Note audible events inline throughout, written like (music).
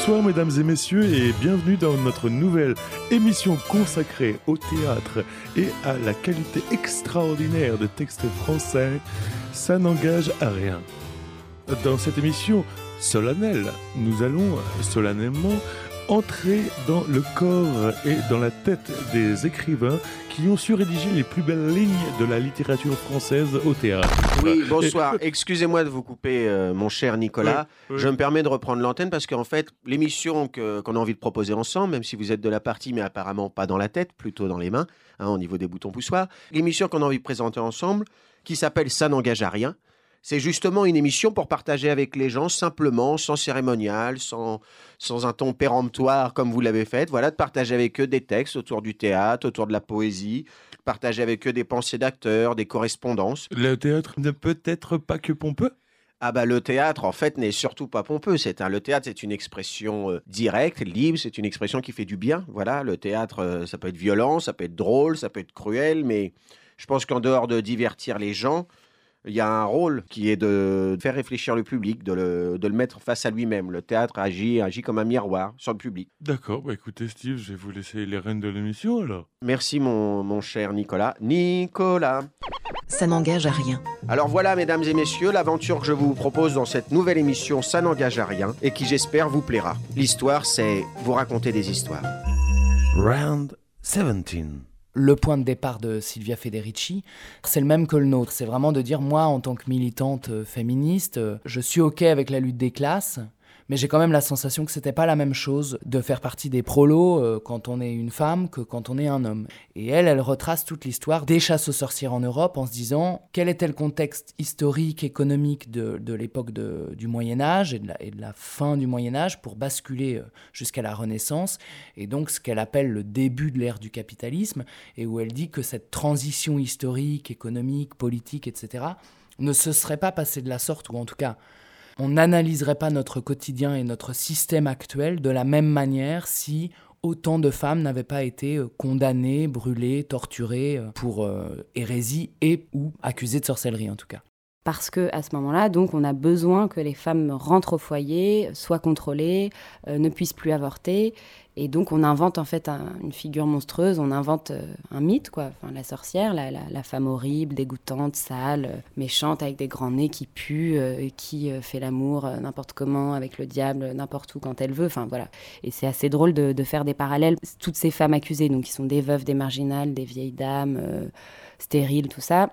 Bonsoir mesdames et messieurs et bienvenue dans notre nouvelle émission consacrée au théâtre et à la qualité extraordinaire de textes français. Ça n'engage à rien. Dans cette émission solennelle, nous allons solennellement entrer dans le corps et dans la tête des écrivains qui ont su rédiger les plus belles lignes de la littérature française au théâtre. Oui, bonsoir. Excusez-moi de vous couper, euh, mon cher Nicolas. Oui, oui. Je me permets de reprendre l'antenne parce qu'en fait, l'émission que- qu'on a envie de proposer ensemble, même si vous êtes de la partie, mais apparemment pas dans la tête, plutôt dans les mains, hein, au niveau des boutons poussoirs, l'émission qu'on a envie de présenter ensemble, qui s'appelle Ça n'engage à rien, c'est justement une émission pour partager avec les gens simplement, sans cérémonial, sans, sans un ton péremptoire comme vous l'avez fait, voilà, de partager avec eux des textes autour du théâtre, autour de la poésie, partager avec eux des pensées d'acteurs, des correspondances. Le théâtre ne peut être pas que pompeux Ah bah le théâtre en fait n'est surtout pas pompeux. C'est un le théâtre c'est une expression euh, directe, libre. C'est une expression qui fait du bien. Voilà, le théâtre euh, ça peut être violent, ça peut être drôle, ça peut être cruel, mais je pense qu'en dehors de divertir les gens, il y a un rôle qui est de faire réfléchir le public, de le, de le mettre face à lui-même. Le théâtre agit, agit comme un miroir sur le public. D'accord, bah écoutez Steve, je vais vous laisser les rênes de l'émission alors. Merci mon, mon cher Nicolas. Nicolas. Ça n'engage à rien. Alors voilà, mesdames et messieurs, l'aventure que je vous propose dans cette nouvelle émission, ça n'engage à rien et qui j'espère vous plaira. L'histoire, c'est vous raconter des histoires. Round 17. Le point de départ de Silvia Federici, c'est le même que le nôtre. C'est vraiment de dire, moi, en tant que militante euh, féministe, euh, je suis OK avec la lutte des classes, mais j'ai quand même la sensation que c'était pas la même chose de faire partie des prolos euh, quand on est une femme que quand on est un homme. Et elle, elle retrace toute l'histoire des chasses aux sorcières en Europe en se disant quel était le contexte historique, économique de, l'époque du Moyen Âge et de, la, et de la fin du Moyen Âge pour basculer euh, jusqu'à la Renaissance, et donc ce qu'elle appelle le début de l'ère du capitalisme, et où elle dit que cette transition historique, économique, politique, etc., ne se serait pas passée de la sorte, ou en tout cas, on n'analyserait pas notre quotidien et notre système actuel de la même manière si autant de femmes n'avaient pas été euh, condamnées, brûlées, torturées euh, pour euh, hérésie et ou accusées de sorcellerie en tout cas. Parce que à ce moment-là, donc, on a besoin que les femmes rentrent au foyer, soient contrôlées, euh, ne puissent plus avorter, et donc on invente en fait un- une figure monstrueuse, on invente euh, un mythe, quoi. La sorcière, la, la- femme horrible, dégoûtante, sale, euh, méchante, avec des grands nez qui puent, qui fait l'amour n'importe comment avec le diable, n'importe où quand elle veut. Enfin voilà. Et c'est assez drôle de, de faire des parallèles. Toutes ces femmes accusées, donc qui sont des veuves, des marginales, des vieilles dames, stériles, tout ça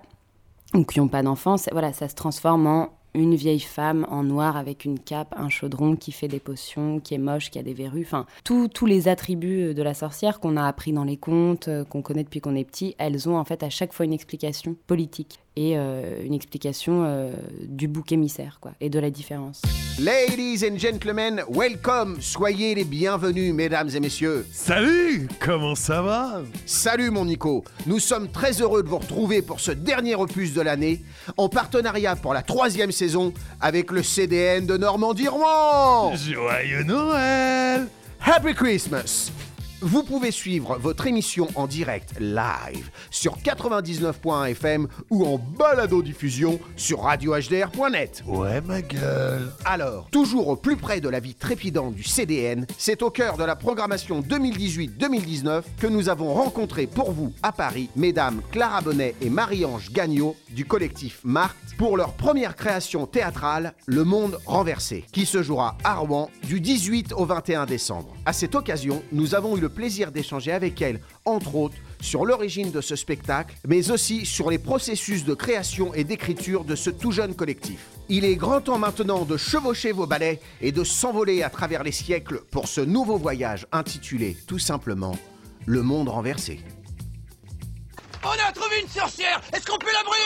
ou qui n'ont pas d'enfants, voilà, ça se transforme en une vieille femme en noir avec une cape, un chaudron, qui fait des potions, qui est moche, qui a des verrues, enfin, tous tous les attributs de la sorcière qu'on a appris dans les contes, euh, qu'on connaît depuis qu'on est petit, elles ont en fait à chaque fois une explication politique et euh, une explication euh, du bouc émissaire, quoi, et de la différence. Ladies and gentlemen, welcome. Soyez les bienvenus, mesdames et messieurs. Salut Comment ça va? Salut mon Nico. Nous sommes très heureux de vous retrouver pour ce dernier opus de l'année, en partenariat pour la troisième saison avec le CDN de Normandie-Rouen. Joyeux Noël Happy Christmas Vous pouvez suivre votre émission en direct live sur 99.1 FM ou en balado-diffusion sur radiohdr.net. Ouais ma gueule Alors, toujours au plus près de la vie trépidante du CDN, c'est au cœur de la programmation 2018-2019 que nous avons rencontré pour vous à Paris mesdames Clara Bonnet et Marie-Ange Gagnon du collectif Marthe pour leur première création théâtrale Le Monde Renversé, qui se jouera à Rouen du 18 au 21 décembre. À cette occasion, nous avons eu le plaisir d'échanger avec elles, entre autres, sur l'origine de ce spectacle, mais aussi sur les processus de création et d'écriture de ce tout jeune collectif. Il est grand temps maintenant de chevaucher vos balais et de s'envoler à travers les siècles pour ce nouveau voyage intitulé tout simplement Le Monde renversé. On a trouvé une sorcière! Est-ce qu'on peut la brûler?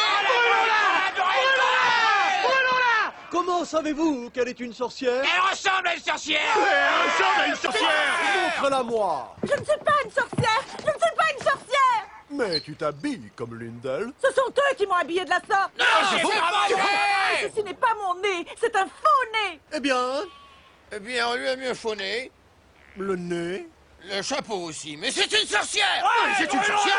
Comment savez-vous qu'elle est une sorcière Elle ressemble à une sorcière Montre-la moi Je ne suis pas une sorcière Je ne suis pas une sorcière Mais tu t'habilles comme l'une d'elles. Ce sont eux qui m'ont habillée de la sorte Non, c'est pas vrai Ceci n'est pas mon nez, c'est un faux nez Eh bien, Eh bien, on lui a mis un faux nez, le nez. le chapeau aussi, mais c'est une sorcière c'est une sorcière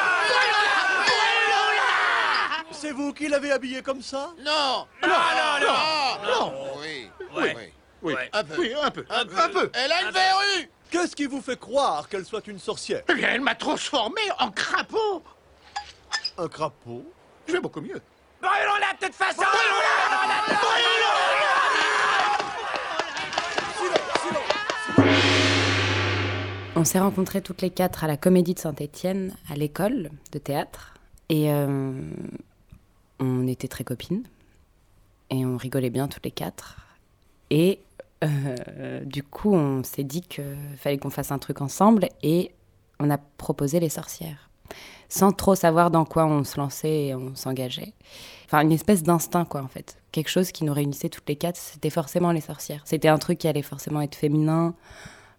C'est vous qui l'avez habillée comme ça Non Non, non, non, non, Oui, oui, oui. Oui, un peu. Oui, un peu. Un peu. Un peu. Elle a une verrue Qu'est-ce qui vous fait croire qu'elle soit une sorcière Eh bien, elle m'a transformé en crapaud. Un crapaud Je vais beaucoup mieux. Brûlons-la de toute façon On s'est rencontrés toutes les quatre à la Comédie de Saint-Étienne, à l'école de théâtre. Et euh, on était très copines. Et on rigolait bien toutes les quatre. Et euh, du coup, on s'est dit qu'il fallait qu'on fasse un truc ensemble. Et on a proposé les sorcières. Sans trop savoir dans quoi on se lançait et on s'engageait. Enfin, une espèce d'instinct, quoi, en fait. Quelque chose qui nous réunissait toutes les quatre, c'était forcément les sorcières. C'était un truc qui allait forcément être féminin,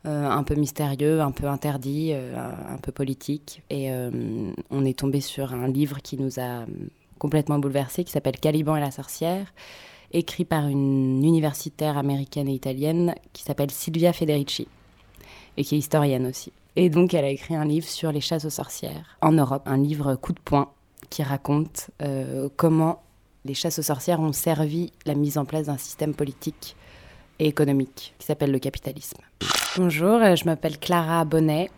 euh, un peu mystérieux, un peu interdit, euh, un, peu politique. Et on est tombé sur un livre qui nous a complètement bouleversés, qui s'appelle Caliban et la sorcière, écrit par une universitaire américaine et italienne qui s'appelle Silvia Federici, et qui est historienne aussi. Et donc elle a écrit un livre sur les chasses aux sorcières en Europe, un livre coup de poing qui raconte euh, comment les chasses aux sorcières ont servi la mise en place d'un système politique et économique qui s'appelle le capitalisme. Bonjour, euh, je m'appelle Clara Bonnet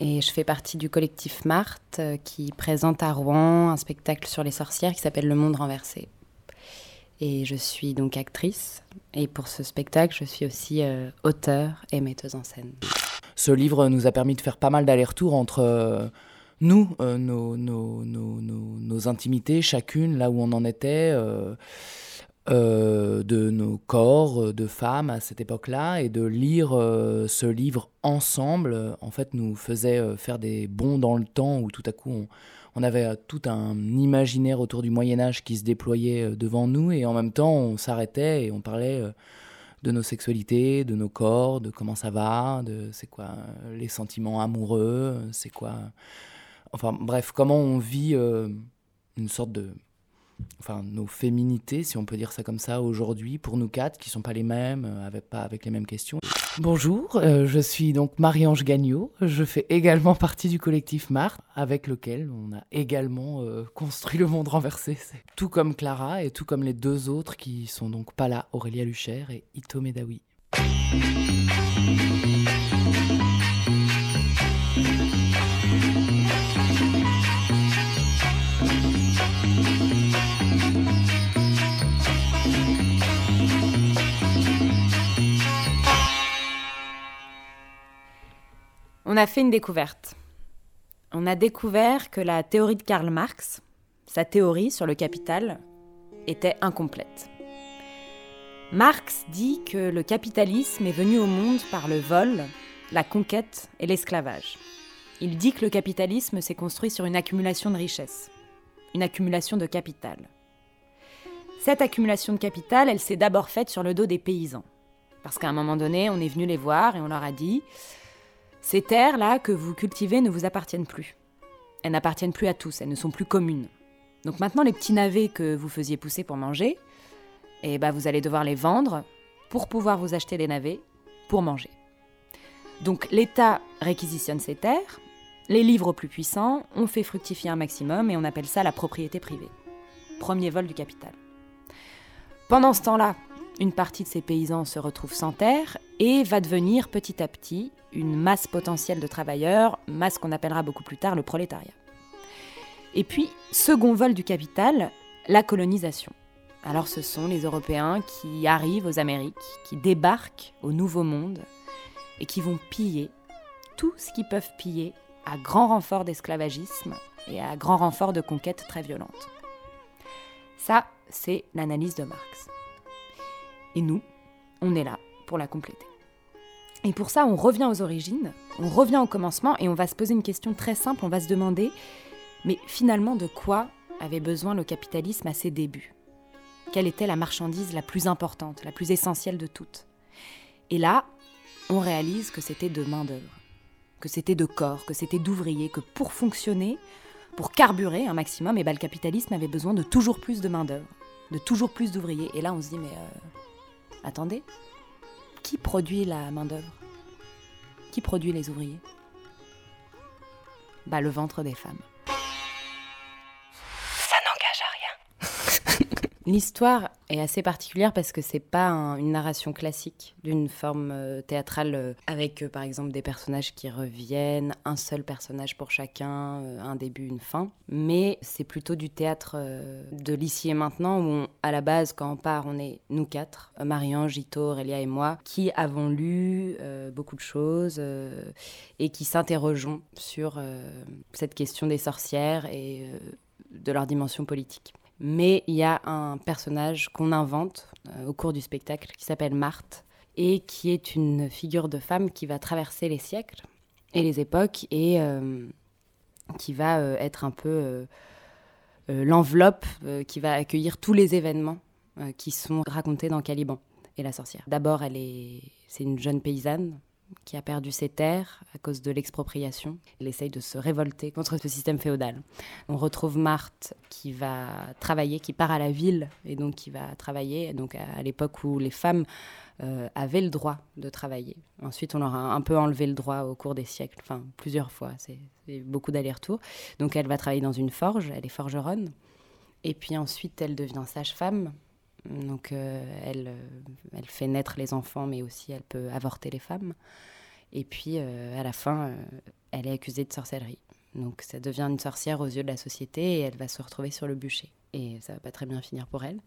et je fais partie du collectif Marthe euh, qui présente à Rouen un spectacle sur les sorcières qui s'appelle Le Monde renversé. Et je suis donc actrice et pour ce spectacle, je suis aussi euh, auteure et metteuse en scène. Ce livre nous a permis de faire pas mal d'allers-retours entre euh, nous, euh, nos intimités, chacune, là où on en était, euh, de nos corps euh, de femmes à cette époque-là, et de lire euh, ce livre ensemble, en fait, nous faisait faire des bonds dans le temps où tout à coup on, on avait tout un imaginaire autour du Moyen Âge qui se déployait devant nous, et en même temps on s'arrêtait et on parlait de nos sexualités, de nos corps, de comment ça va, de c'est quoi les sentiments amoureux, c'est quoi. Enfin bref, comment on vit une sorte de. Enfin, nos féminités, si on peut dire ça comme ça, aujourd'hui, pour nous quatre, qui sont pas les mêmes, euh, avec, pas avec les mêmes questions. Bonjour, euh, je suis donc Marie-Ange Gagnon. Je fais également (laughs) partie du collectif Marthe, avec lequel on a également euh, construit le monde renversé. Tout comme Clara et tout comme les deux autres qui sont donc pas là, Aurélia Lucher et Ito Medawi. On a fait une découverte. On a découvert que la théorie de Karl Marx, sa théorie sur le capital, était incomplète. Marx dit que le capitalisme est venu au monde par le vol, la conquête et l'esclavage. Il dit que le capitalisme s'est construit sur une accumulation de richesses, une accumulation de capital. Cette accumulation de capital, elle s'est d'abord faite sur le dos des paysans. Parce qu'à un moment donné, on est venu les voir et on leur a dit ces terres-là que vous cultivez ne vous appartiennent plus. Elles n'appartiennent plus à tous, elles ne sont plus communes. Donc maintenant, les petits navets que vous faisiez pousser pour manger, eh ben, vous allez devoir les vendre pour pouvoir vous acheter des navets pour manger. Donc l'État réquisitionne ces terres, les livre aux plus puissants, on fait fructifier un maximum et on appelle ça la propriété privée. Premier vol du capital. Pendant ce temps-là, une partie de ces paysans se retrouve sans terre et va devenir petit à petit une masse potentielle de travailleurs, masse qu'on appellera beaucoup plus tard le prolétariat. Et puis, second vol du capital, la colonisation. Alors ce sont les Européens qui arrivent aux Amériques, qui débarquent au Nouveau Monde et qui vont piller tout ce qu'ils peuvent piller à grand renfort d'esclavagisme et à grand renfort de conquêtes très violentes. Ça, c'est l'analyse de Marx. Et nous, on est là pour la compléter. Et pour ça, on revient aux origines, on revient au commencement et on va se poser une question très simple, on va se demander, mais finalement, de quoi avait besoin le capitalisme à ses débuts? Quelle était la marchandise la plus importante, la plus essentielle de toutes? Et là, on réalise que c'était de main-d'œuvre, que c'était de corps, que c'était d'ouvriers, que pour fonctionner, pour carburer un maximum, et ben, le capitalisme avait besoin de toujours plus de main-d'œuvre, de toujours plus d'ouvriers. Et là, on se dit, mais euh, attendez, qui produit la main-d'œuvre? Qui produit les ouvriers? Bah, le ventre des femmes. L'histoire est assez particulière parce que c'est pas une narration classique d'une forme euh, théâtrale euh, avec euh, par exemple des personnages qui reviennent, un seul personnage pour chacun, un début, une fin. Mais c'est plutôt du théâtre de l'ici et maintenant où à la base quand on part on est nous quatre, Marianne, Gito, Aurélia et moi, qui avons lu beaucoup de choses et qui s'interrogeons sur cette question des sorcières et de leur dimension politique. Mais il y a un personnage qu'on invente euh, au cours du spectacle qui s'appelle Marthe et qui est une figure de femme qui va traverser les siècles et les époques et euh, qui va euh, être un peu l'enveloppe qui va accueillir tous les événements qui sont racontés dans Caliban et la sorcière. D'abord, elle est, c'est une jeune paysanne qui a perdu ses terres à cause de l'expropriation. Elle essaye de se révolter contre ce système féodal. On retrouve Marthe qui va travailler, qui part à la ville et donc qui va travailler, donc à, l'époque où les femmes euh, avaient le droit de travailler. Ensuite, on leur a un peu enlevé le droit au cours des siècles, enfin plusieurs fois, c'est beaucoup d'allers-retours. Donc elle va travailler dans une forge, elle est forgeronne. Et puis ensuite, elle devient sage-femme donc euh, elle, euh, elle fait naître les enfants, mais aussi elle peut avorter les femmes. Et puis euh, à la fin, elle est accusée de sorcellerie. Donc ça devient une sorcière aux yeux de la société et elle va se retrouver sur le bûcher. Et ça va pas très bien finir pour elle.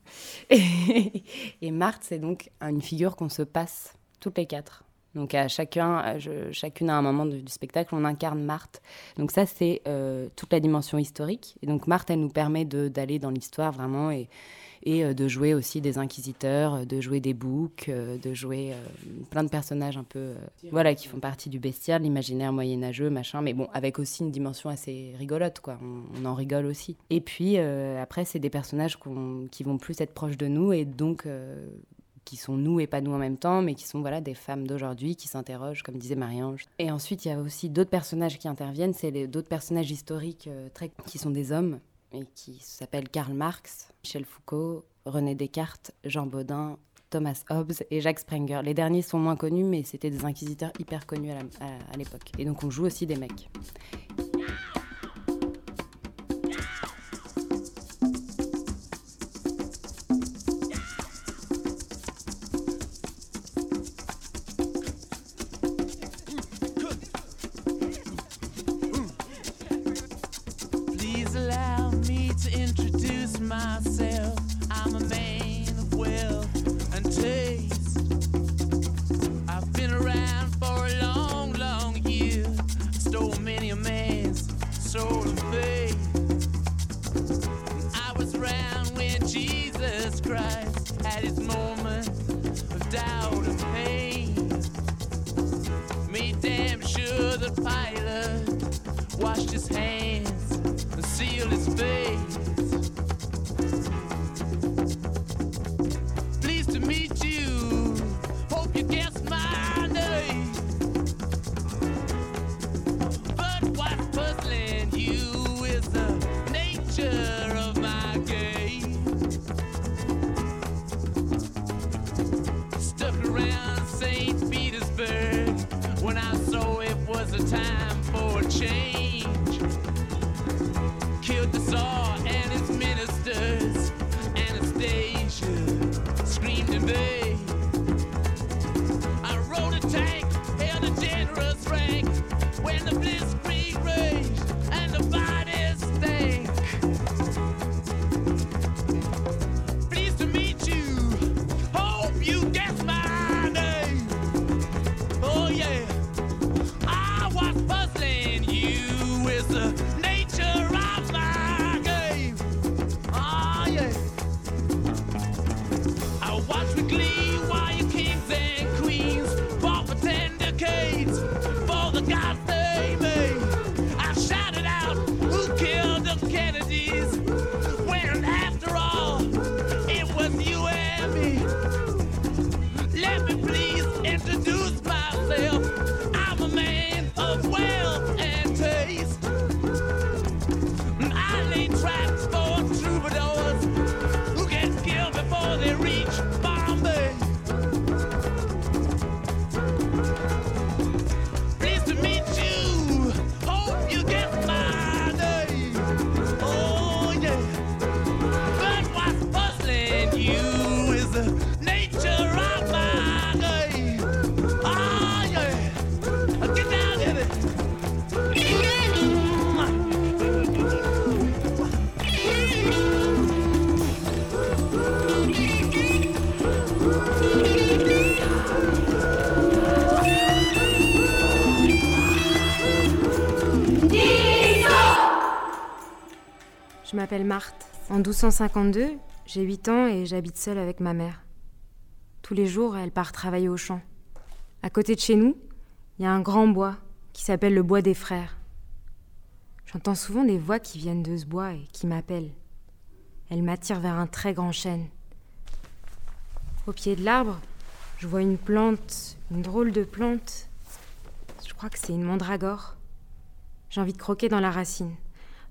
(laughs) et Marthe, c'est donc une figure qu'on se passe toutes les quatre. Donc à chacun, chacune à un moment du, spectacle, on incarne Marthe. Donc ça, c'est toute la dimension historique. Et donc Marthe, elle nous permet d'aller dans l'histoire vraiment et, euh, de jouer aussi des inquisiteurs, euh, de jouer des boucs, euh, de jouer plein de personnages un peu, voilà, qui font partie du bestiaire, l'imaginaire moyenâgeux, machin, mais bon, avec aussi une dimension assez rigolote, quoi. On, en rigole aussi. Et puis après, c'est des personnages qui vont plus être proches de nous et donc qui sont nous et pas nous en même temps, mais qui sont voilà des femmes d'aujourd'hui qui s'interrogent, comme disait Marie-Ange. Et ensuite, il y a aussi d'autres personnages qui interviennent, c'est d'autres personnages historiques très, qui sont des hommes et qui s'appellent Karl Marx, Michel Foucault, René Descartes, Jean Baudin, Thomas Hobbes et Jacques Sprenger. Les derniers sont moins connus, mais c'était des inquisiteurs hyper connus à l'époque. Et donc on joue aussi des mecs. Je m'appelle Marthe. En 1252, j'ai 8 ans et j'habite seule avec ma mère. Tous les jours, elle part travailler au champ. À côté de chez nous, il y a un grand bois qui s'appelle le bois des frères. J'entends souvent des voix qui viennent de ce bois et qui m'appellent. Elles m'attirent vers un très grand chêne. Au pied de l'arbre, je vois une plante, une drôle de plante. Je crois que c'est une mandragore. J'ai envie de croquer dans la racine.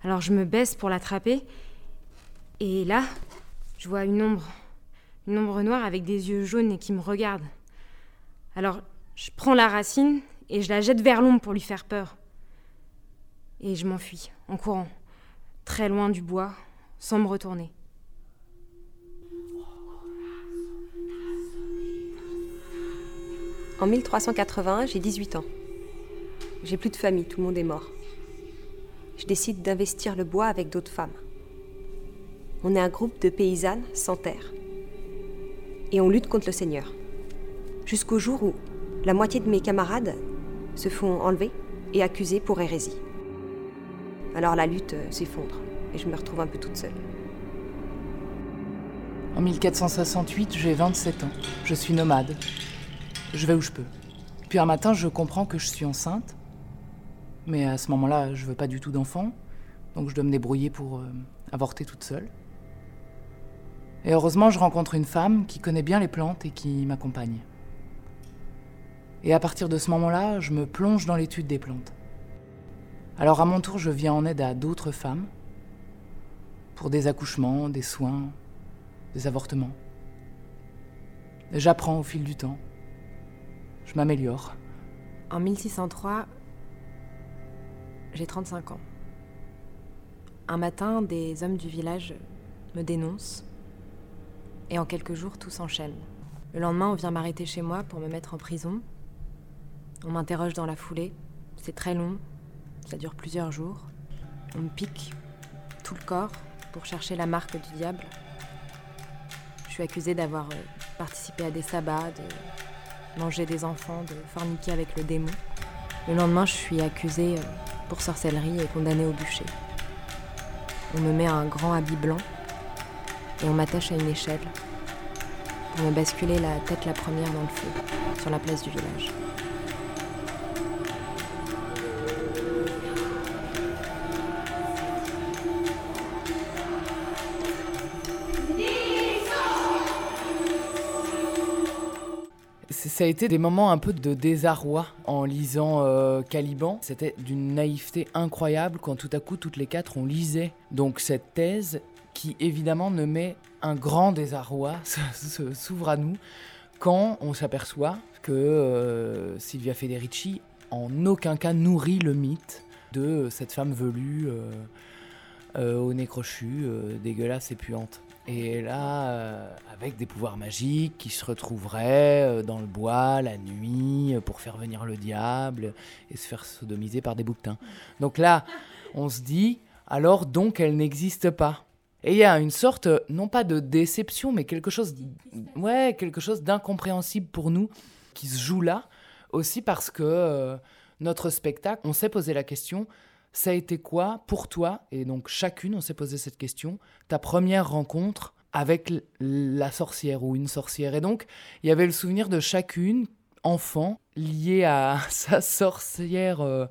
Alors je me baisse pour l'attraper. Et là, je vois une ombre. Une ombre noire avec des yeux jaunes et qui me regarde. Alors je prends la racine et je la jette vers l'ombre pour lui faire peur. Et je m'enfuis, en courant, très loin du bois, sans me retourner. En 1381, j'ai 18 ans. J'ai plus de famille, tout le monde est mort. Je décide d'investir le bois avec d'autres femmes. On est un groupe de paysannes sans terre. Et on lutte contre le Seigneur. Jusqu'au jour où la moitié de mes camarades se font enlever et accuser pour hérésie. Alors la lutte euh, s'effondre et je me retrouve un peu toute seule. En 1468, j'ai 27 ans. Je suis nomade. Je vais où je peux. Puis un matin, je comprends que je suis enceinte. Mais à ce moment-là, je veux pas du tout d'enfant. Donc je dois me débrouiller pour euh, avorter toute seule. Et heureusement, je rencontre une femme qui connaît bien les plantes et qui m'accompagne. Et à partir de ce moment-là, je me plonge dans l'étude des plantes. Alors à mon tour, je viens en aide à d'autres femmes pour des accouchements, des soins, des avortements. J'apprends au fil du temps. Je m'améliore. En 1603, j'ai 35 ans. Un matin, des hommes du village me dénoncent. Et en quelques jours, tout s'enchaîne. Le lendemain, on vient m'arrêter chez moi pour me mettre en prison. On m'interroge dans la foulée. C'est très long. Ça dure plusieurs jours. On me pique tout le corps pour chercher la marque du diable. Je suis accusée d'avoir euh, participé à des sabbats, de manger des enfants, de forniquer avec le démon. Le lendemain, je suis accusée euh, pour sorcellerie et condamnée au bûcher. On me met un grand habit blanc et on m'attache à une échelle pour me basculer la tête la première dans le feu, sur la place du village. Ça a été des moments un peu de désarroi en lisant euh, Caliban. C'était d'une naïveté incroyable quand tout à coup toutes les quatre on lisait donc cette thèse qui évidemment ne met un grand désarroi (laughs) s'ouvre à nous quand on s'aperçoit que euh, Silvia Federici en aucun cas nourrit le mythe de cette femme velue euh, au nez crochu, dégueulasse et puante. Et là, euh, avec des pouvoirs magiques qui se retrouveraient euh, dans le bois la nuit euh, pour faire venir le diable et se faire sodomiser par des bouquetins. Donc là, on se dit, alors donc elle n'existe pas. Et il y a une sorte, non pas de déception, mais quelque chose, ouais, quelque chose d'incompréhensible pour nous qui se joue là, aussi parce que notre spectacle, on s'est posé la question, ça a été quoi pour toi? Et donc chacune, on s'est posé cette question, ta première rencontre avec la sorcière ou une sorcière. Et donc, il y avait le souvenir de chacune, enfant, liée à (laughs) sa sorcière. Euh,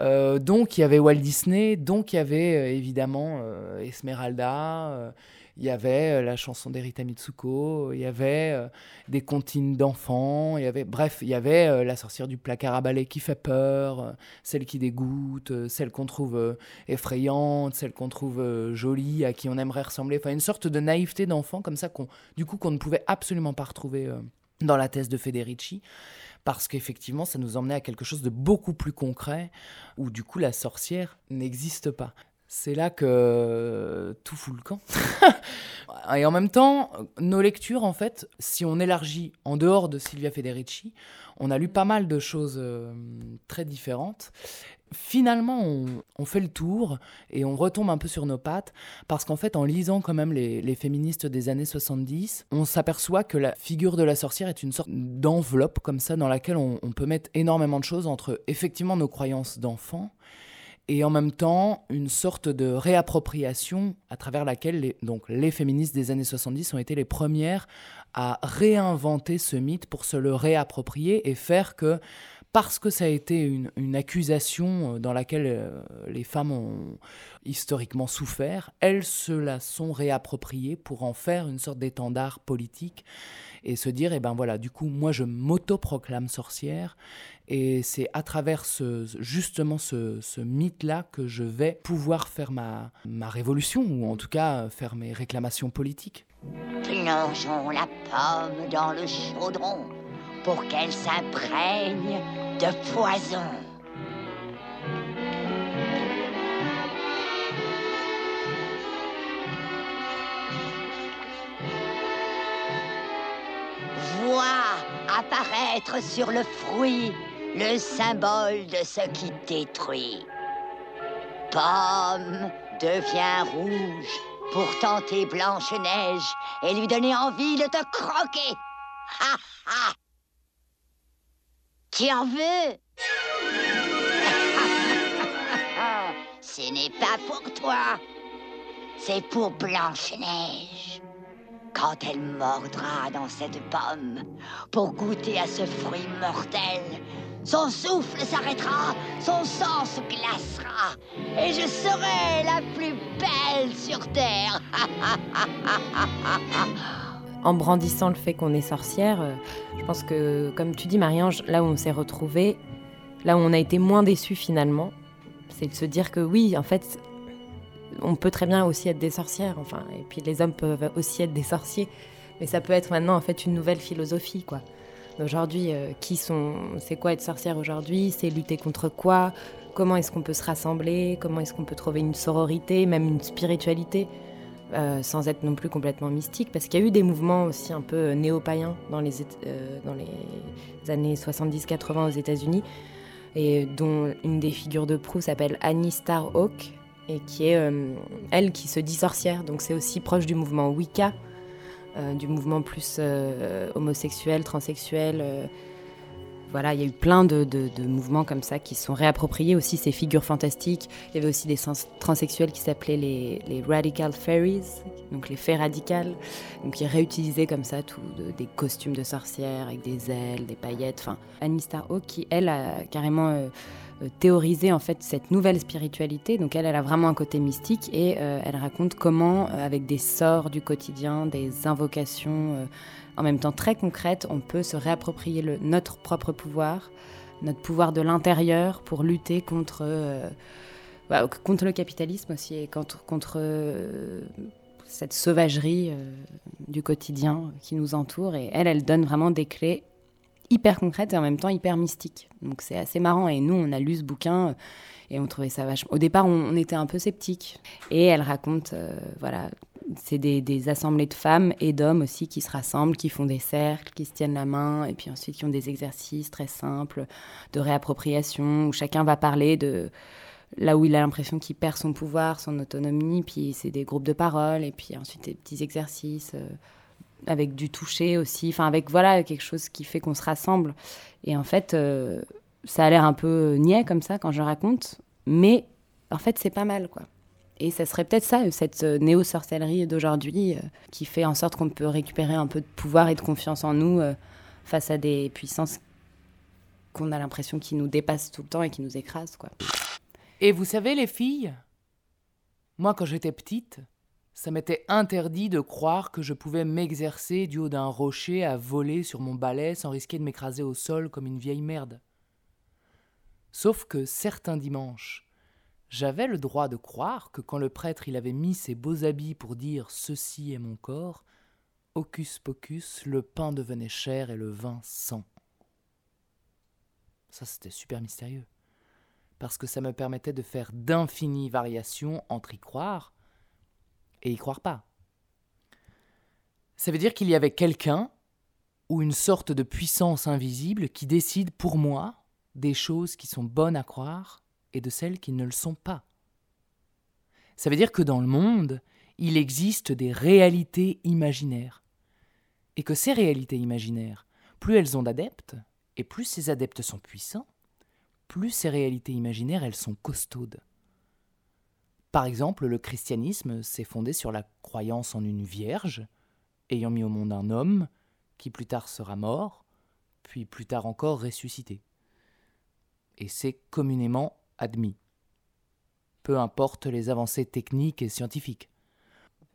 euh, donc, il y avait Walt Disney, donc il y avait euh, évidemment Esmeralda, il y avait euh, la chanson d'Erita Mitsuko, il y avait euh, des comptines d'enfants, il y avait, bref, il y avait euh, la sorcière du placard à balai qui fait peur, celle qui dégoûte, celle qu'on trouve effrayante, celle qu'on trouve jolie, à qui on aimerait ressembler, enfin une sorte de naïveté d'enfant comme ça qu'on, du coup, qu'on ne pouvait absolument pas retrouver dans la thèse de Federici. Parce qu'effectivement, ça nous emmenait à quelque chose de beaucoup plus concret, où du coup la sorcière n'existe pas c'est là que tout fout le camp. (laughs) et en même temps, nos lectures, en fait, si on élargit en dehors de Silvia Federici, on a lu pas mal de choses euh, très différentes. Finalement, on, fait le tour et on retombe un peu sur nos pattes parce qu'en fait, en lisant quand même les, féministes des années 70, on s'aperçoit que la figure de la sorcière est une sorte d'enveloppe comme ça dans laquelle on, on peut mettre énormément de choses entre effectivement nos croyances d'enfants et en même temps une sorte de réappropriation à travers laquelle les, donc, les féministes des années 70 ont été les premières à réinventer ce mythe pour se le réapproprier et faire que parce que ça a été une, accusation euh, dans laquelle euh, les femmes ont historiquement souffert, elles se la sont réappropriées pour en faire une sorte d'étendard politique et se dire, eh ben voilà, du coup, moi je m'autoproclame sorcière et c'est à travers ce, justement ce, mythe-là que je vais pouvoir faire ma, ma révolution ou en tout cas faire mes réclamations politiques. Plongeons la pomme dans le chaudron pour qu'elle s'imprègne de poison. Vois apparaître sur le fruit le symbole de ce qui détruit. Pomme devient rouge pour tenter Blanche-Neige et lui donner envie de te croquer. Ha ha tu en veux? (laughs) Ce n'est pas pour toi. C'est pour Blanche-Neige. Quand elle mordra dans cette pomme pour goûter à ce fruit mortel, son souffle s'arrêtera, son sang se glacera, et je serai la plus belle sur Terre. (laughs) en brandissant le fait qu'on est sorcière, euh, je pense que, comme tu dis, Marie-Ange, là où on s'est retrouvés, là où on a été moins déçus finalement, c'est de se dire que oui, en fait, on peut très bien aussi être des sorcières, enfin, et puis les hommes peuvent aussi être des sorciers, mais ça peut être maintenant en fait une nouvelle philosophie, quoi. Aujourd'hui, euh, qui sont, c'est quoi être sorcière aujourd'hui? C'est lutter contre quoi? Comment est-ce qu'on peut se rassembler? Comment est-ce qu'on peut trouver une sororité, même une spiritualité? Euh, sans être non plus complètement mystique, parce qu'il y a eu des mouvements aussi un peu néo-païens dans les, euh, années 70-80 aux États-Unis, et dont une des figures de proue s'appelle Annie Starhawk, et qui est euh, elle qui se dit sorcière, donc c'est aussi proche du mouvement Wicca, du mouvement plus homosexuel, transsexuel voilà, il y a eu plein de, mouvements comme ça qui sont réappropriés aussi ces figures fantastiques. Il y avait aussi des transsexuels qui s'appelaient les, Radical Fairies, donc les fées radicales, donc qui réutilisaient comme ça tout des costumes de sorcières avec des ailes, des paillettes. Enfin, Annie Starhawk qui elle a carrément euh, euh, théorisé en fait cette nouvelle spiritualité. Donc elle, elle a vraiment un côté mystique et euh, elle raconte comment, avec des sorts du quotidien, des invocations en même temps très concrète, on peut se réapproprier le, notre propre pouvoir, notre pouvoir de l'intérieur pour lutter contre, euh, bah, contre le capitalisme aussi et contre, contre euh, cette sauvagerie euh, du quotidien qui nous entoure. Et elle, elle donne vraiment des clés hyper concrètes et en même temps hyper mystiques. Donc c'est assez marrant. Et nous, on a lu ce bouquin et on trouvait ça vachement. Au départ, on, était un peu sceptiques. Et elle raconte, voilà, c'est des, assemblées de femmes et d'hommes aussi qui se rassemblent, qui font des cercles, qui se tiennent la main, et puis ensuite qui ont des exercices très simples de réappropriation, où chacun va parler de là où il a l'impression qu'il perd son pouvoir, son autonomie, puis c'est des groupes de parole, et puis ensuite des petits exercices euh, avec du toucher aussi, enfin avec voilà quelque chose qui fait qu'on se rassemble. Et en fait, euh, ça a l'air un peu niais comme ça quand je raconte, mais en fait c'est pas mal quoi. Et ça serait peut-être ça, cette euh, néo-sorcellerie d'aujourd'hui, euh, qui fait en sorte qu'on peut récupérer un peu de pouvoir et de confiance en nous euh, face à des puissances qu'on a l'impression qui nous dépassent tout le temps et qui nous écrasent. Quoi. Et vous savez, les filles, moi, quand j'étais petite, ça m'était interdit de croire que je pouvais m'exercer du haut d'un rocher à voler sur mon balai sans risquer de m'écraser au sol comme une vieille merde. Sauf que certains dimanches, j'avais le droit de croire que quand le prêtre il avait mis ses beaux habits pour dire ceci est mon corps, hocus pocus, le pain devenait cher et le vin sang. Ça c'était super mystérieux, parce que ça me permettait de faire d'infinies variations entre y croire et y croire pas. Ça veut dire qu'il y avait quelqu'un ou une sorte de puissance invisible qui décide pour moi des choses qui sont bonnes à croire et de celles qui ne le sont pas. Ça veut dire que dans le monde, il existe des réalités imaginaires. Et que ces réalités imaginaires, plus elles ont d'adeptes, et plus ces adeptes sont puissants, plus ces réalités imaginaires, elles sont costaudes. Par exemple, le christianisme s'est fondé sur la croyance en une vierge, ayant mis au monde un homme, qui plus tard sera mort, puis plus tard encore ressuscité. Et c'est communément admis. Peu importe les avancées techniques et scientifiques.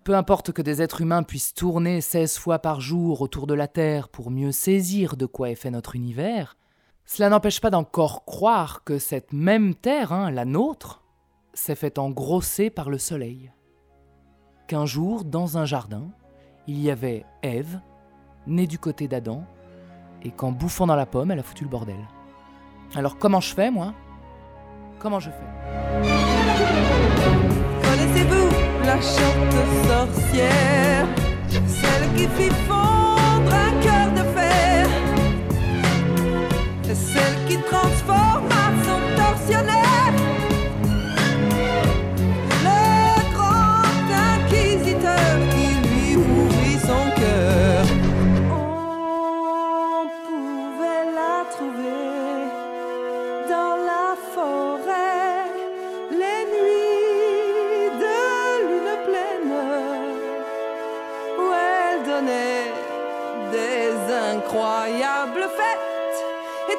Peu importe que des êtres humains puissent tourner 16 fois par jour autour de la Terre pour mieux saisir de quoi est fait notre univers, cela n'empêche pas d'encore croire que cette même Terre, hein, la nôtre, s'est fait engrosser par le Soleil. Qu'un jour, dans un jardin, il y avait Ève, née du côté d'Adam, et qu'en bouffant dans la pomme, elle a foutu le bordel. Alors comment je fais, moi? Comment je fais Connaissez-vous la chante sorcière? Celle qui fit fondre un cœur de fer. Celle qui transforma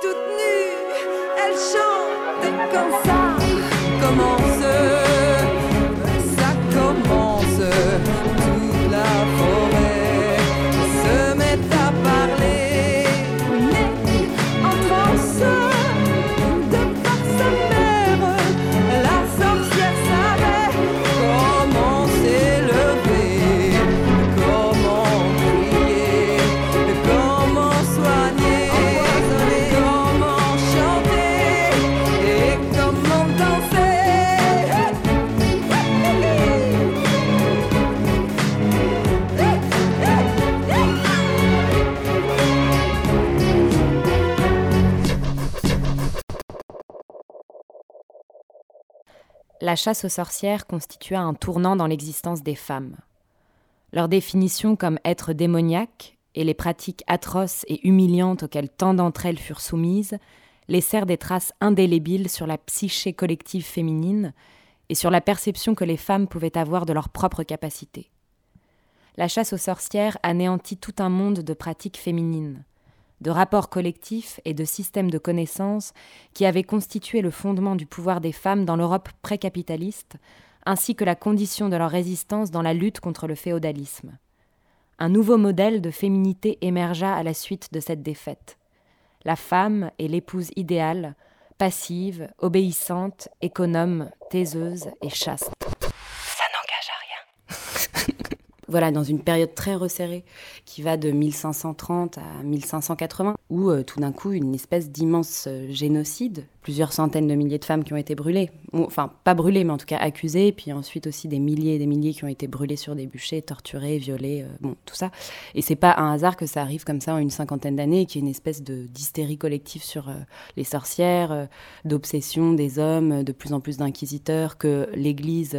toute nue elle chantait comme ça. Commence La chasse aux sorcières constitua un tournant dans l'existence des femmes. Leur définition comme être démoniaque et les pratiques atroces et humiliantes auxquelles tant d'entre elles furent soumises laissèrent des traces indélébiles sur la psyché collective féminine et sur la perception que les femmes pouvaient avoir de leurs propres capacités. La chasse aux sorcières anéantit tout un monde de pratiques féminines, de rapports collectifs et de systèmes de connaissances qui avaient constitué le fondement du pouvoir des femmes dans l'Europe précapitaliste, ainsi que la condition de leur résistance dans la lutte contre le féodalisme. Un nouveau modèle de féminité émergea à la suite de cette défaite. La femme est l'épouse idéale, passive, obéissante, économe, taiseuse et chaste. Ça n'engage à rien. Voilà, dans une période très resserrée qui va de 1530 à 1580, où euh, tout d'un coup, une espèce d'immense euh, génocide, plusieurs centaines de milliers de femmes qui ont été brûlées, enfin pas brûlées, mais en tout cas accusées, puis ensuite aussi des milliers et des milliers qui ont été brûlés sur des bûchers, torturés, violés, euh, bon, tout ça. Et c'est pas un hasard que ça arrive comme ça en une cinquantaine d'années, qu'il y ait une espèce de d'hystérie collective sur les sorcières, d'obsession des hommes, de plus en plus d'inquisiteurs, que l'Église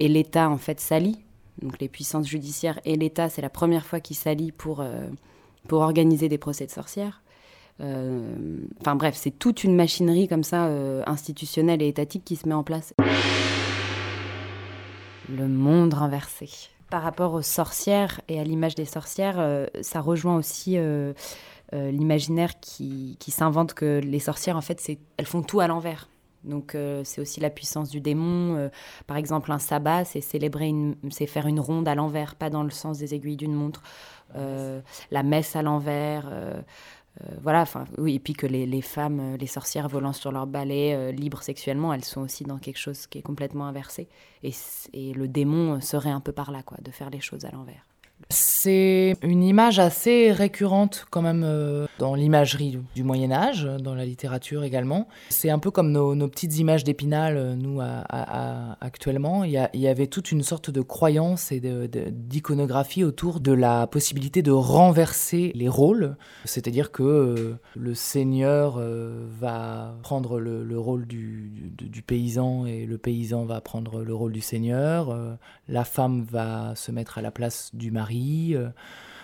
et l'État en fait s'allient donc les puissances judiciaires et l'État, c'est la première fois qu'ils s'allient pour, euh, pour organiser des procès de sorcières. Euh, Enfin bref, c'est toute une machinerie comme ça, euh, institutionnelle et étatique qui se met en place. Le monde renversé. Par rapport aux sorcières et à l'image des sorcières, euh, ça rejoint aussi euh, euh, l'imaginaire qui, qui s'invente que les sorcières, en fait, c'est- elles font tout à l'envers. Donc euh, c'est aussi la puissance du démon. Euh, par exemple, un sabbat, c'est célébrer, une- c'est faire une ronde à l'envers, pas dans le sens des aiguilles d'une montre. Euh, la messe à l'envers. euh, euh, voilà, enfin, oui, et puis que les, les femmes, euh, les sorcières volant sur leur balai, euh, libres sexuellement, elles sont aussi dans quelque chose qui est complètement inversé. Et, et le démon serait un peu par là, quoi, de faire les choses à l'envers. C'est une image assez récurrente quand même euh, dans l'imagerie du, Moyen Âge, dans la littérature également. C'est un peu comme nos, petites images d'épinal, euh, nous, à- actuellement. Il y, avait toute une sorte de croyance et d'iconographie autour de la possibilité de renverser les rôles. C'est-à-dire que euh, le seigneur va prendre le, le rôle du, paysan et le paysan va prendre le rôle du seigneur. La femme va se mettre à la place du mari. Euh,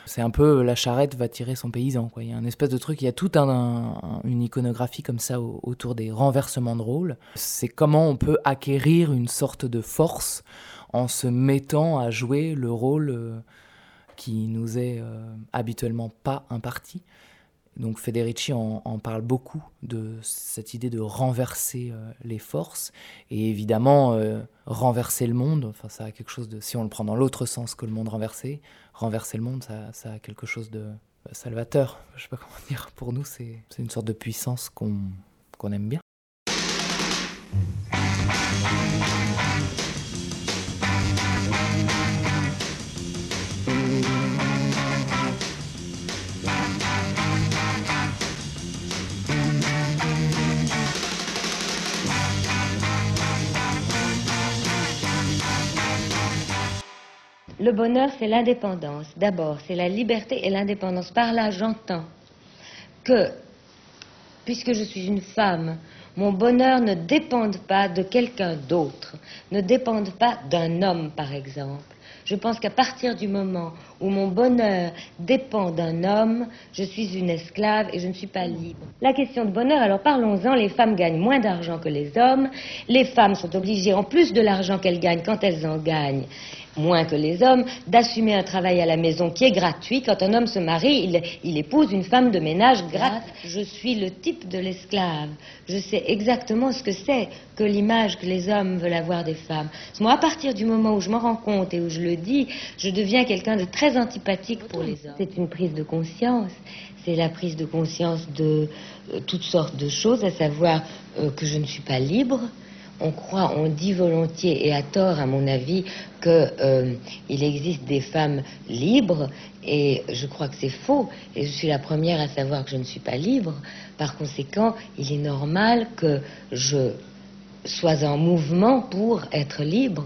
C'est un peu la charrette va tirer son paysan. Il y a espèce de truc, il y a toute un, une iconographie comme ça autour des renversements de rôle. C'est comment on peut acquérir une sorte de force en se mettant à jouer le rôle euh, qui nous est euh, habituellement pas imparti. Donc Federici en, parle beaucoup de cette idée de renverser euh, les forces et évidemment euh, renverser le monde. Enfin, ça a quelque chose de, si on le prend dans l'autre sens que le monde renversé, renverser le monde, ça, a quelque chose de salvateur. Je sais pas comment (laughs) dire. Pour nous, c'est une sorte de puissance qu'on aime bien. Le bonheur, c'est l'indépendance. D'abord, c'est la liberté et l'indépendance. Par là, j'entends que, puisque je suis une femme, mon bonheur ne dépend pas de quelqu'un d'autre, ne dépend pas d'un homme, par exemple. Je pense qu'à partir du moment où mon bonheur dépend d'un homme, je suis une esclave et je ne suis pas libre. La question de bonheur, alors parlons-en, les femmes gagnent moins d'argent que les hommes, les femmes sont obligées, en plus de l'argent qu'elles gagnent, quand elles en gagnent, moins que les hommes, d'assumer un travail à la maison qui est gratuit. Quand un homme se marie, il, épouse une femme de ménage gratuite. Je suis le type de l'esclave. Je sais exactement ce que c'est que l'image que les hommes veulent avoir des femmes. Moi, à partir du moment où je m'en rends compte et où je le dis, je deviens quelqu'un de très antipathique pour les hommes. C'est une prise de conscience. C'est la prise de conscience de euh, toutes sortes de choses, à savoir euh, que je ne suis pas libre, on croit, on dit volontiers et à tort, à mon avis, qu'il euh, existe des femmes libres, et je crois que c'est faux, et je suis la première à savoir que je ne suis pas libre. Par conséquent, il est normal que je sois en mouvement pour être libre.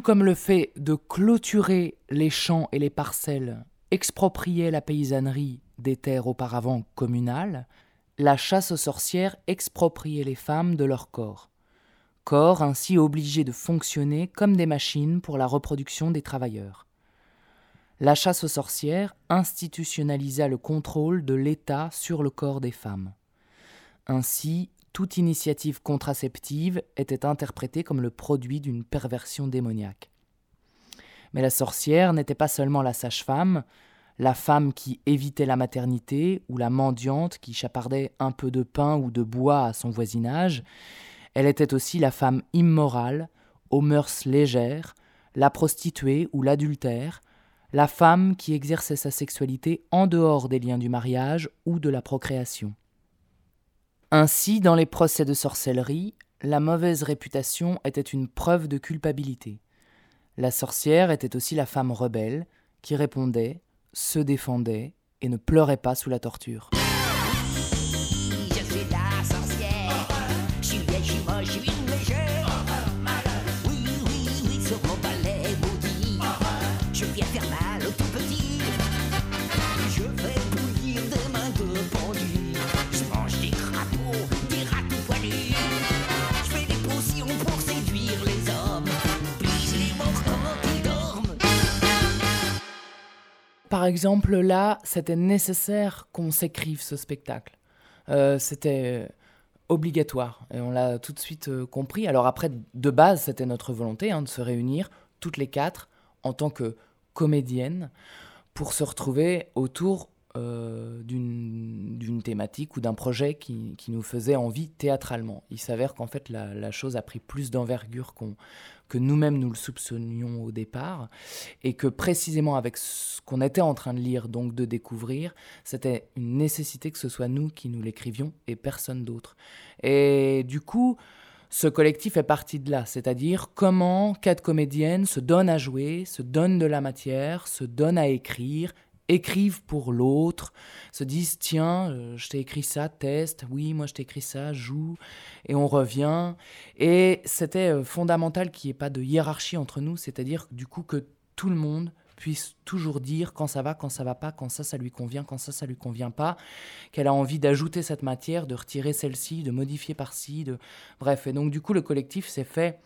Comme le fait de clôturer les champs et les parcelles, exproprier la paysannerie des terres auparavant communales, la chasse aux sorcières expropriait les femmes de leur corps. Corps ainsi obligés de fonctionner comme des machines pour la reproduction des travailleurs. La chasse aux sorcières institutionnalisa le contrôle de l'État sur le corps des femmes. Ainsi, toute initiative contraceptive était interprétée comme le produit d'une perversion démoniaque. Mais la sorcière n'était pas seulement la sage-femme, la femme qui évitait la maternité ou la mendiante qui chapardait un peu de pain ou de bois à son voisinage, elle était aussi la femme immorale, aux mœurs légères, la prostituée ou l'adultère, la femme qui exerçait sa sexualité en dehors des liens du mariage ou de la procréation. Ainsi, dans les procès de sorcellerie, la mauvaise réputation était une preuve de culpabilité. La sorcière était aussi la femme rebelle qui répondait, se défendait et ne pleurait pas sous la torture. Par exemple, là, c'était nécessaire qu'on s'écrive ce spectacle. Euh, c'était obligatoire et on l'a tout de suite euh, compris. Alors après, de base, c'était notre volonté hein, de se réunir toutes les quatre en tant que comédiennes pour se retrouver autour euh, d'une thématique ou d'un projet qui, nous faisait envie théâtralement. Il s'avère qu'en fait la, chose a pris plus d'envergure qu'on que nous-mêmes nous le soupçonnions au départ, et que précisément avec ce qu'on était en train de lire, donc de découvrir, c'était une nécessité que ce soit nous qui nous l'écrivions et personne d'autre. Et du coup, ce collectif est parti de là, c'est-à-dire comment quatre comédiennes se donnent à jouer, se donnent de la matière, se donnent à écrire, écrivent pour l'autre, se disent tiens, euh, je t'ai écrit ça, test, oui, moi je t'ai écrit ça, joue, et on revient. Et c'était euh, fondamental qu'il n'y ait pas de hiérarchie entre nous, c'est-à-dire du coup que tout le monde puisse toujours dire quand ça va, quand ça va pas, quand ça, ça lui convient, quand ça, ça lui convient pas, qu'elle a envie d'ajouter cette matière, de retirer celle-ci, de modifier par-ci, de... bref. Et donc du coup, le collectif s'est fait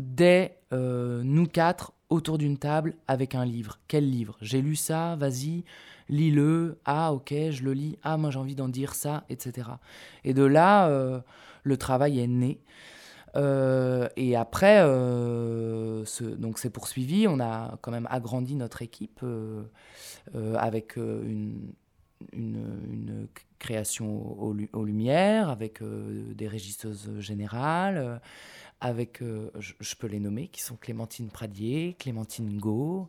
dès euh, nous quatre autour d'une table avec un livre. Quel livre? J'ai lu ça, vas-y, lis-le. Ah ok, je le lis. Ah moi j'ai envie d'en dire ça, etc. Et de là, euh, le travail est né. Euh, et après, donc c'est poursuivi. On a quand même agrandi notre équipe avec une, création aux, aux, Lumières, avec des régisseuses générales avec, euh, je, peux les nommer, qui sont Clémentine Pradier, Clémentine Go,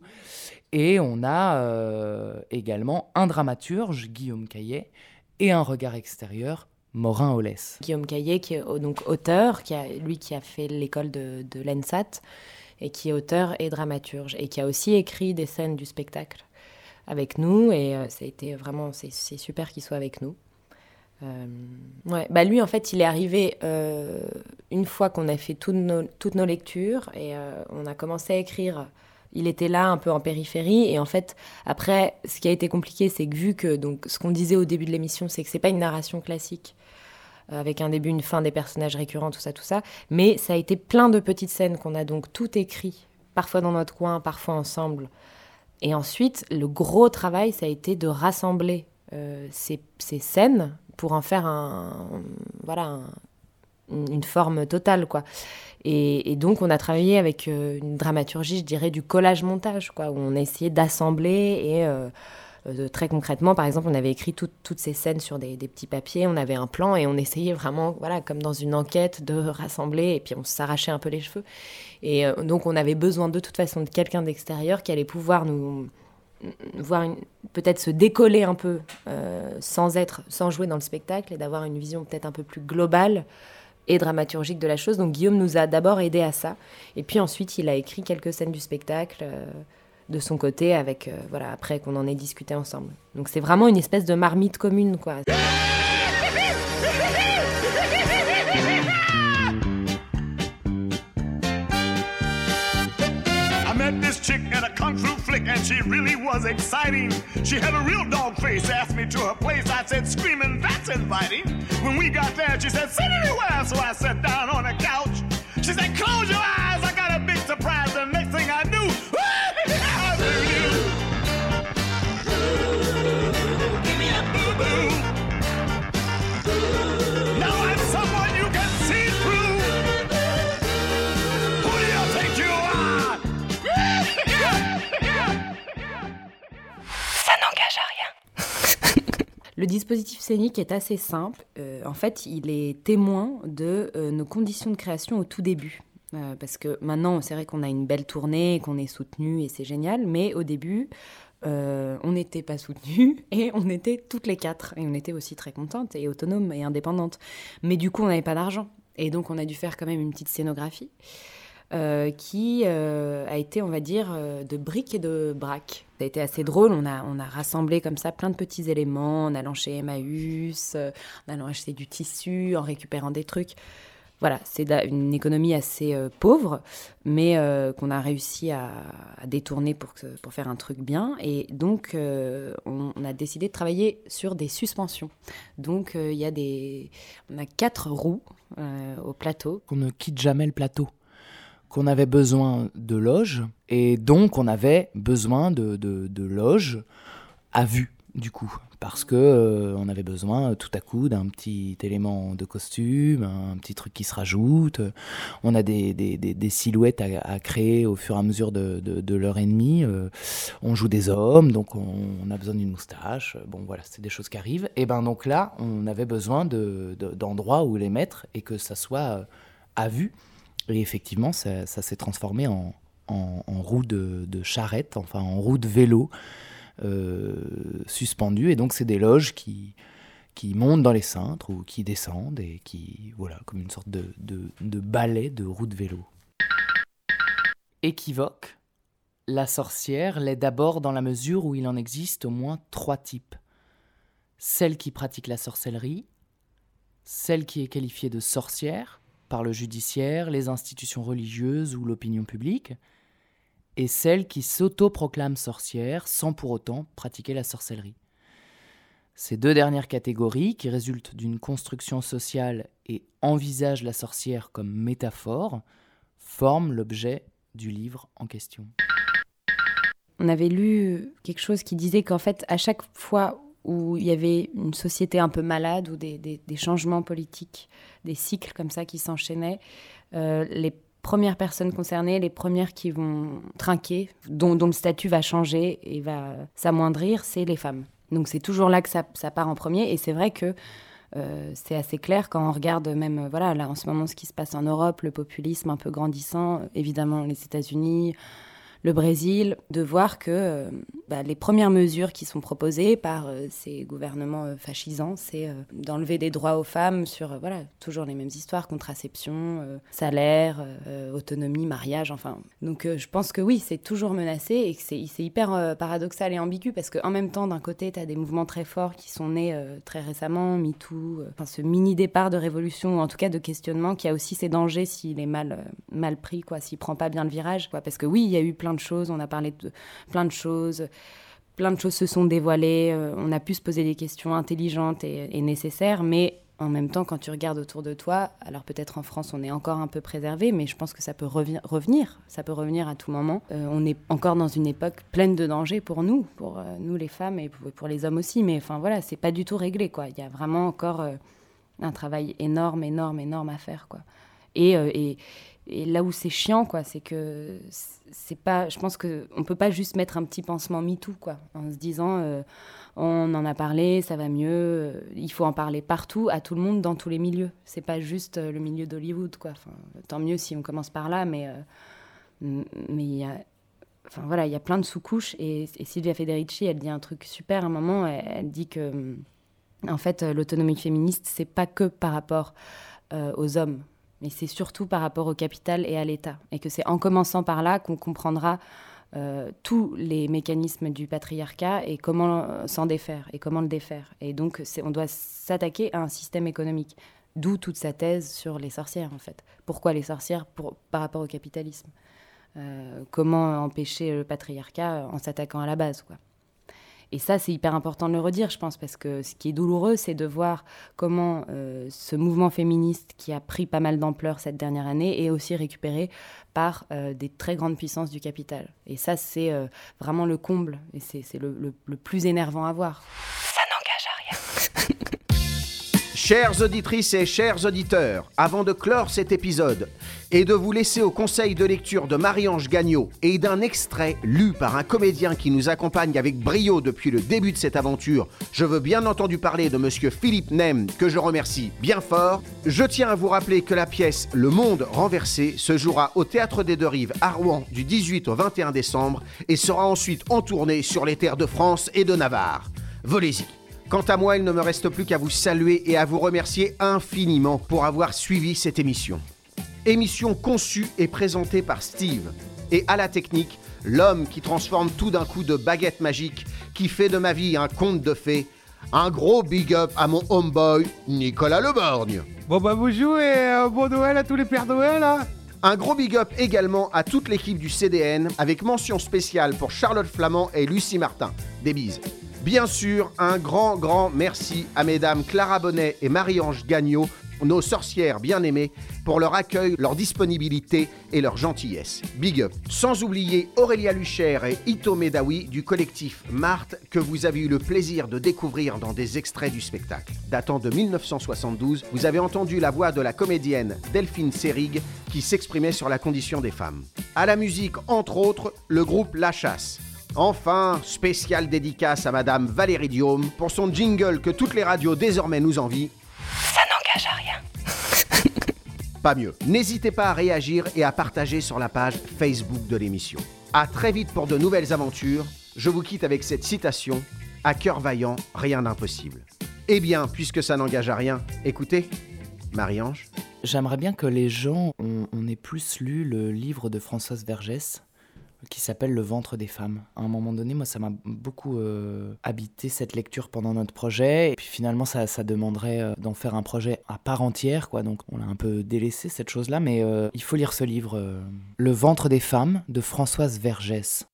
et on a euh, également un dramaturge, Guillaume Caillet, et un regard extérieur, Morin Ollès. Guillaume Caillet, qui est donc auteur, qui a, lui qui a fait l'école de, l'ENSAT, et qui est auteur et dramaturge, et qui a aussi écrit des scènes du spectacle avec nous, et euh, ça a été vraiment, c'est super qu'il soit avec nous. Euh, ouais, bah lui en fait il est arrivé euh, une fois qu'on a fait toutes nos, toutes nos lectures et euh, on a commencé à écrire. Il était là un peu en périphérie et en fait après ce qui a été compliqué c'est que vu que donc ce qu'on disait au début de l'émission c'est que c'est pas une narration classique avec un début une fin des personnages récurrents tout ça tout ça. Mais ça a été plein de petites scènes qu'on a donc tout écrit parfois dans notre coin parfois ensemble. Et ensuite le gros travail ça a été de rassembler ces, ces scènes pour en faire un, voilà, une forme totale, quoi. Et, donc, on a travaillé avec euh, une dramaturgie, je dirais, du collage-montage, quoi, où on a essayé d'assembler et euh, euh, très concrètement, par exemple, on avait écrit toutes ces scènes sur des, petits papiers, on avait un plan et on essayait vraiment, voilà, comme dans une enquête, de rassembler et puis on s'arrachait un peu les cheveux. Et donc, on avait besoin de toute façon de quelqu'un d'extérieur qui allait pouvoir nous voir peut-être se décoller un peu euh, sans être, sans jouer dans le spectacle et d'avoir une vision peut-être un peu plus globale et dramaturgique de la chose. Donc Guillaume nous a d'abord aidé à ça, et puis ensuite il a écrit quelques scènes du spectacle euh, de son côté, avec euh, voilà après qu'on en ait discuté ensemble. Donc c'est vraiment une espèce de marmite commune quoi. And a country flick and she really was exciting. She had a real dog face, asked me to her place. I said, screaming, that's inviting. When we got there, she said, sit anywhere. So I sat down on a couch. She said, close your eyes, Le dispositif scénique est assez simple. Euh, en fait, il est témoin de euh, nos conditions de création au tout début. Euh, parce que maintenant, c'est vrai qu'on a une belle tournée, qu'on est soutenu et c'est génial. Mais au début, on n'était pas soutenu (laughs) et on était toutes les quatre. Et on était aussi très contentes et autonomes et indépendantes. Mais du coup, on n'avait pas d'argent. Et donc, on a dû faire quand même une petite scénographie. Euh, qui euh, a été, on va dire, euh, de briques et de braques. Ça a été assez drôle, on a, on a rassemblé comme ça plein de petits éléments en allant chez Emmaüs, en allant acheter du tissu, en récupérant des trucs. Voilà, c'est une économie assez pauvre, mais qu'on a réussi à, détourner pour, pour faire un truc bien. Et donc, on, a décidé de travailler sur des suspensions. Donc, il y a des... On a quatre roues au plateau. On ne quitte jamais le plateau qu'on avait besoin de loges et donc on avait besoin de, de, loges à vue du coup parce que euh, on avait besoin tout à coup d'un petit élément de costume, un petit truc qui se rajoute. On a des, des, des, silhouettes à, créer au fur et à mesure de, de, leur ennemi. Euh, on joue des hommes, donc on, a besoin d'une moustache. Bon voilà, c'est des choses qui arrivent. Et ben donc là, on avait besoin d'endroits où les mettre et que ça soit euh, à vue. Et effectivement, ça, s'est transformé en, roue de, charrette, enfin en roue de vélo euh, suspendue. Et donc, c'est des loges qui, qui montent dans les cintres ou qui descendent et qui, voilà, comme une sorte de, de, balai de roue de vélo. Équivoque, La sorcière l'est d'abord dans la mesure où il en existe au moins trois types. Celle qui pratique la sorcellerie, celle qui est qualifiée de sorcière le judiciaire, les institutions religieuses ou l'opinion publique, et celle qui s'auto-proclame sorcière sans pour autant pratiquer la sorcellerie. Ces deux dernières catégories, qui résultent d'une construction sociale et envisagent la sorcière comme métaphore, forment l'objet du livre en question. On avait lu quelque chose qui disait qu'en fait, à chaque fois où il y avait une société un peu malade ou des, des, changements politiques, des cycles comme ça qui s'enchaînaient, euh, les premières personnes concernées, les premières qui vont trinquer, dont, dont le statut va changer et va s'amoindrir, c'est les femmes. Donc c'est toujours là que ça, ça, part en premier. Et c'est vrai que euh, c'est assez clair quand on regarde même, voilà, là en ce moment ce qui se passe en Europe, le populisme un peu grandissant, évidemment les États-Unis, le Brésil, de voir que euh, bah, les premières mesures qui sont proposées par euh, ces gouvernements euh, fascisants, c'est d'enlever des droits aux femmes sur, voilà, toujours les mêmes histoires, contraception, salaire, autonomie, mariage, enfin. Donc je pense que oui, c'est toujours menacé et c'est hyper paradoxal et ambigu parce qu'en même temps, d'un côté, tu as des mouvements très forts qui sont nés très récemment, MeToo, enfin ce mini départ de révolution, ou en tout cas de questionnement, qui a aussi ses dangers s'il est mal, mal pris, quoi, s'il prend pas bien le virage, quoi. Parce que oui, il y a eu plein de choses, on a parlé de plein de choses, plein de choses se sont dévoilées, euh, on a pu se poser des questions intelligentes et, nécessaires, mais en même temps, quand tu regardes autour de toi, alors peut-être en France on est encore un peu préservé, mais je pense que ça peut revenir, ça peut revenir à tout moment. Euh, on est encore dans une époque pleine de dangers pour nous, pour euh, nous les femmes et pour, les hommes aussi, mais enfin voilà, c'est pas du tout réglé quoi. Il y a vraiment encore un travail énorme, énorme, énorme à faire quoi. Et, et là où c'est chiant, quoi, c'est que c'est pas. Je pense que on peut pas juste mettre un petit pansement MeToo, quoi, en se disant euh, on en a parlé, ça va mieux. Euh, il faut en parler partout, à tout le monde, dans tous les milieux. C'est pas juste euh, le milieu d'Hollywood, quoi. Tant mieux si on commence par là, mais mais il y a. Enfin voilà, il y a plein de sous-couches et, Silvia Federici, elle dit un truc super à un moment. Elle, elle dit que en fait l'autonomie féministe, c'est pas que par rapport aux hommes mais c'est surtout par rapport au capital et à l'État. Et que c'est en commençant par là qu'on comprendra euh, tous les mécanismes du patriarcat et comment s'en défaire et comment le défaire. Et donc, on doit s'attaquer à un système économique. D'où toute sa thèse sur les sorcières, en fait. Pourquoi les sorcières par rapport au capitalisme? Euh, Comment empêcher le patriarcat en s'attaquant à la base, quoi. Et ça, c'est hyper important de le redire, je pense, parce que ce qui est douloureux, c'est de voir comment euh, ce mouvement féministe, qui a pris pas mal d'ampleur cette dernière année, est aussi récupéré par euh, des très grandes puissances du capital. Et ça, c'est euh, vraiment le comble, et c'est le, le, le plus énervant à voir. Ça n'engage à rien. (laughs) Chères auditrices et chers auditeurs, avant de clore cet épisode et de vous laisser au conseil de lecture de Marie-Ange Gagnon et d'un extrait lu par un comédien qui nous accompagne avec brio depuis le début de cette aventure, je veux bien entendu parler de monsieur Philippe Nem, que je remercie bien fort. Je tiens à vous rappeler que la pièce Le Monde renversé se jouera au Théâtre des Deux Rives à Rouen du 18 au 21 décembre et sera ensuite en tournée sur les terres de France et de Navarre. Volez-y. Quant à moi, il ne me reste plus qu'à vous saluer et à vous remercier infiniment pour avoir suivi cette émission. Émission conçue et présentée par Steve. Et à la technique, l'homme qui transforme tout d'un coup de baguette magique, qui fait de ma vie un conte de fées. Un gros big up à mon homeboy, Nicolas Leborgne. Bon bah vous jouez, euh, bon Noël à tous les Pères Noël hein un gros big up également à toute l'équipe du CDN, avec mention spéciale pour Charlotte Flamand et Lucie Martin. Des bises. Bien sûr, un grand, grand merci à mesdames Clara Bonnet et Marie-Ange Gagnon, nos sorcières bien-aimées, pour leur accueil, leur disponibilité et leur gentillesse. Big up. Sans oublier Aurélia Luchère et Ito Medawi du collectif Marthe, que vous avez eu le plaisir de découvrir dans des extraits du spectacle. Datant de 1972, vous avez entendu la voix de la comédienne Delphine Serig qui s'exprimait sur la condition des femmes. À la musique, entre autres, le groupe La Chasse. Enfin, spéciale dédicace à Madame Valérie Diome pour son jingle que toutes les radios désormais nous envient. Ça n'engage à rien. (laughs) Pas mieux. N'hésitez pas à réagir et à partager sur la page Facebook de l'émission. À très vite pour de nouvelles aventures. Je vous quitte avec cette citation À cœur vaillant, rien d'impossible. Eh bien, puisque ça n'engage à rien, écoutez, Marie-Ange. J'aimerais bien que les gens on, on ait plus lu le livre de Françoise Vergès qui s'appelle Le ventre des femmes. À un moment donné, moi, ça m'a beaucoup euh, habité cette lecture pendant notre projet. Et puis finalement, ça, demanderait euh, d'en faire un projet à part entière, quoi. Donc on a un peu délaissé cette chose-là, mais euh, il faut lire ce livre, Le ventre des femmes, de Françoise Vergès.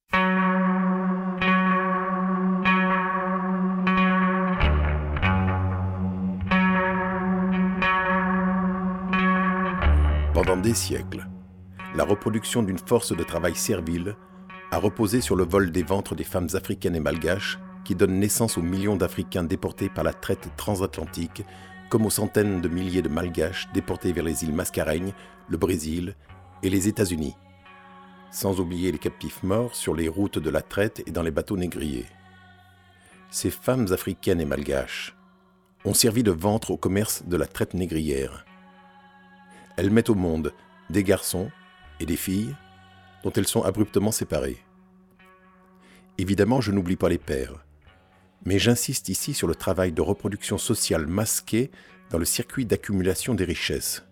Pendant des siècles, la reproduction d'une force de travail servile a reposé sur le vol des ventres des femmes africaines et malgaches qui donnent naissance aux millions d'Africains déportés par la traite transatlantique, comme aux centaines de milliers de malgaches déportés vers les îles Mascareignes, le Brésil et les États-Unis. Sans oublier les captifs morts sur les routes de la traite et dans les bateaux négriers. Ces femmes africaines et malgaches ont servi de ventre au commerce de la traite négrière. Elles mettent au monde des garçons et des filles dont elles sont abruptement séparées. Évidemment, je n'oublie pas les pères, mais j'insiste ici sur le travail de reproduction sociale masqué dans le circuit d'accumulation des richesses.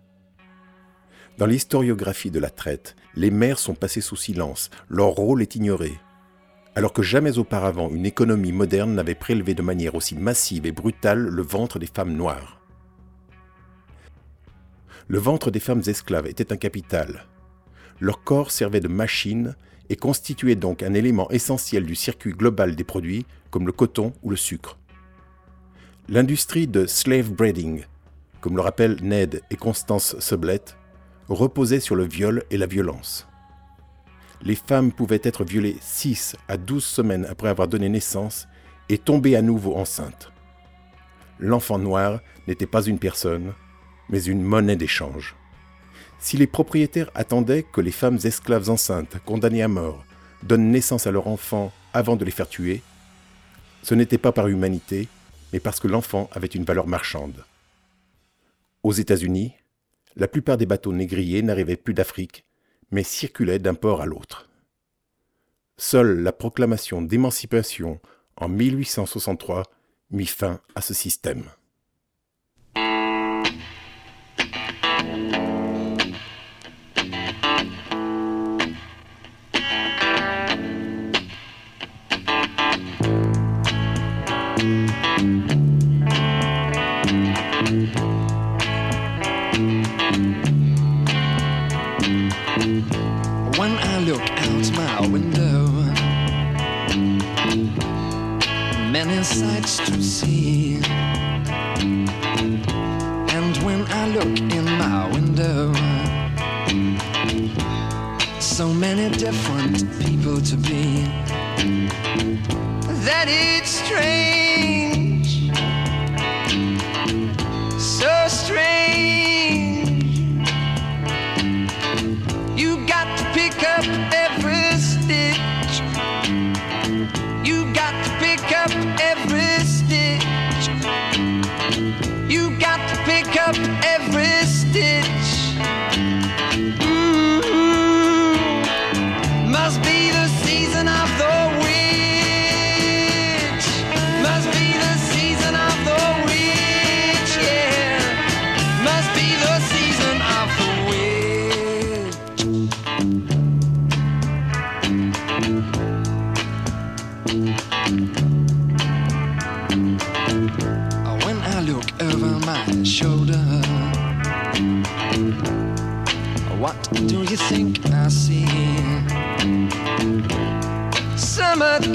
Dans l'historiographie de la traite, les mères sont passées sous silence, leur rôle est ignoré, alors que jamais auparavant une économie moderne n'avait prélevé de manière aussi massive et brutale le ventre des femmes noires. Le ventre des femmes esclaves était un capital. Leur corps servait de machine et constituait donc un élément essentiel du circuit global des produits comme le coton ou le sucre. L'industrie de slave breeding, comme le rappellent Ned et Constance Sublette, reposait sur le viol et la violence. Les femmes pouvaient être violées 6 à 12 semaines après avoir donné naissance et tomber à nouveau enceintes. L'enfant noir n'était pas une personne, mais une monnaie d'échange. Si les propriétaires attendaient que les femmes esclaves enceintes, condamnées à mort, donnent naissance à leur enfant avant de les faire tuer, ce n'était pas par humanité, mais parce que l'enfant avait une valeur marchande. Aux États-Unis, la plupart des bateaux négriers n'arrivaient plus d'Afrique, mais circulaient d'un port à l'autre. Seule la proclamation d'émancipation en 1863 mit fin à ce système.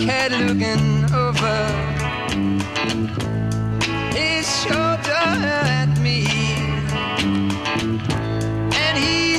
Cat looking over. His shoulder at me, and he's